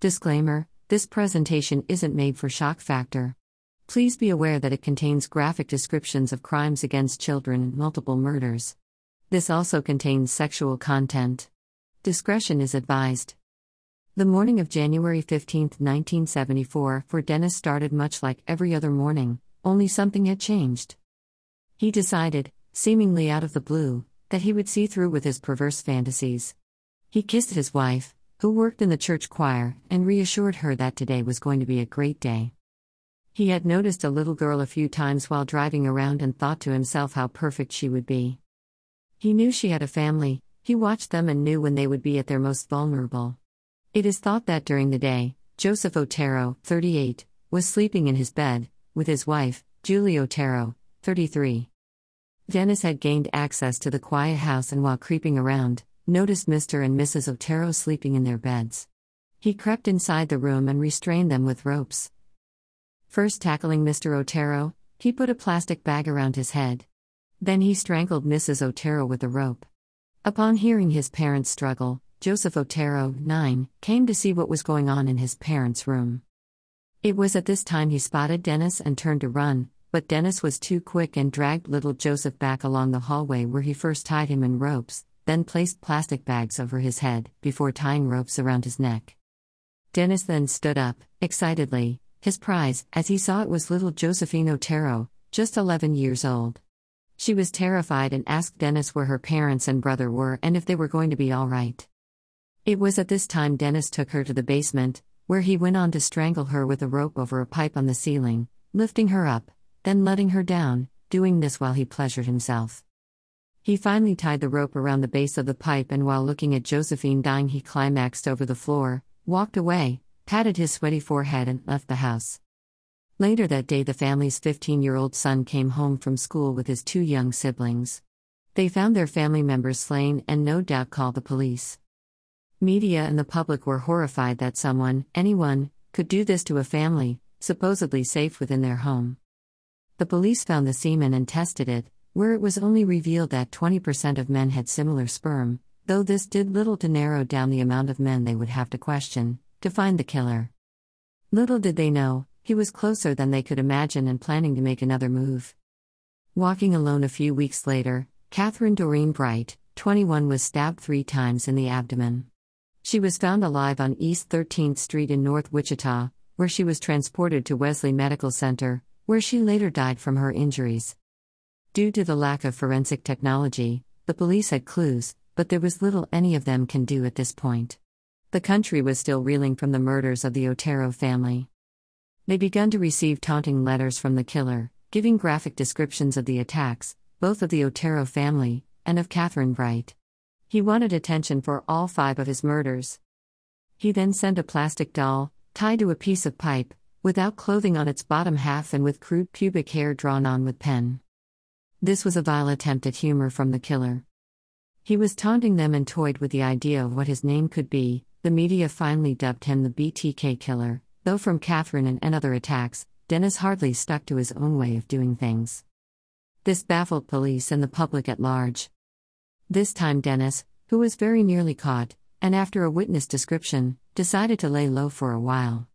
Disclaimer This presentation isn't made for shock factor. Please be aware that it contains graphic descriptions of crimes against children and multiple murders. This also contains sexual content. Discretion is advised. The morning of January 15, 1974, for Dennis started much like every other morning, only something had changed. He decided, seemingly out of the blue, that he would see through with his perverse fantasies. He kissed his wife, who worked in the church choir, and reassured her that today was going to be a great day. He had noticed a little girl a few times while driving around and thought to himself how perfect she would be. He knew she had a family, he watched them and knew when they would be at their most vulnerable. It is thought that during the day, Joseph Otero, 38, was sleeping in his bed, with his wife, Julie Otero, 33. Dennis had gained access to the quiet house and while creeping around, noticed Mr. and Mrs. Otero sleeping in their beds. He crept inside the room and restrained them with ropes. First tackling Mr. Otero, he put a plastic bag around his head. Then he strangled Mrs. Otero with a rope. Upon hearing his parents struggle, Joseph Otero, 9, came to see what was going on in his parents' room. It was at this time he spotted Dennis and turned to run, but Dennis was too quick and dragged little Joseph back along the hallway where he first tied him in ropes, then placed plastic bags over his head, before tying ropes around his neck. Dennis then stood up, excitedly, his prize, as he saw it was little Josephine Otero, just 11 years old. She was terrified and asked Dennis where her parents and brother were and if they were going to be all right. It was at this time Dennis took her to the basement, where he went on to strangle her with a rope over a pipe on the ceiling, lifting her up, then letting her down, doing this while he pleasured himself. He finally tied the rope around the base of the pipe, and while looking at Josephine dying, he climaxed over the floor, walked away, patted his sweaty forehead, and left the house. Later that day, the family's 15 year old son came home from school with his two young siblings. They found their family members slain and no doubt called the police. Media and the public were horrified that someone, anyone, could do this to a family, supposedly safe within their home. The police found the semen and tested it, where it was only revealed that 20% of men had similar sperm, though this did little to narrow down the amount of men they would have to question to find the killer. Little did they know, he was closer than they could imagine and planning to make another move. Walking alone a few weeks later, Kathryn Doreen Bright, 21, was stabbed three times in the abdomen. She was found alive on East 13th Street in North Wichita, where she was transported to Wesley Medical Center, where she later died from her injuries. Due to the lack of forensic technology, the police had clues, but there was little any of them can do at this point. The country was still reeling from the murders of the Otero family. They began to receive taunting letters from the killer, giving graphic descriptions of the attacks, both of the Otero family and of Kathryn Bright. He wanted attention for all five of his murders. He then sent a plastic doll, tied to a piece of pipe, without clothing on its bottom half and with crude pubic hair drawn on with pen. This was a vile attempt at humor from the killer. He was taunting them and toyed with the idea of what his name could be. The media finally dubbed him the BTK killer, though from Kathryn and, other attacks, Dennis hardly stuck to his own way of doing things. This baffled police and the public at large. This time, Dennis, who was very nearly caught, and after a witness description, decided to lay low for a while.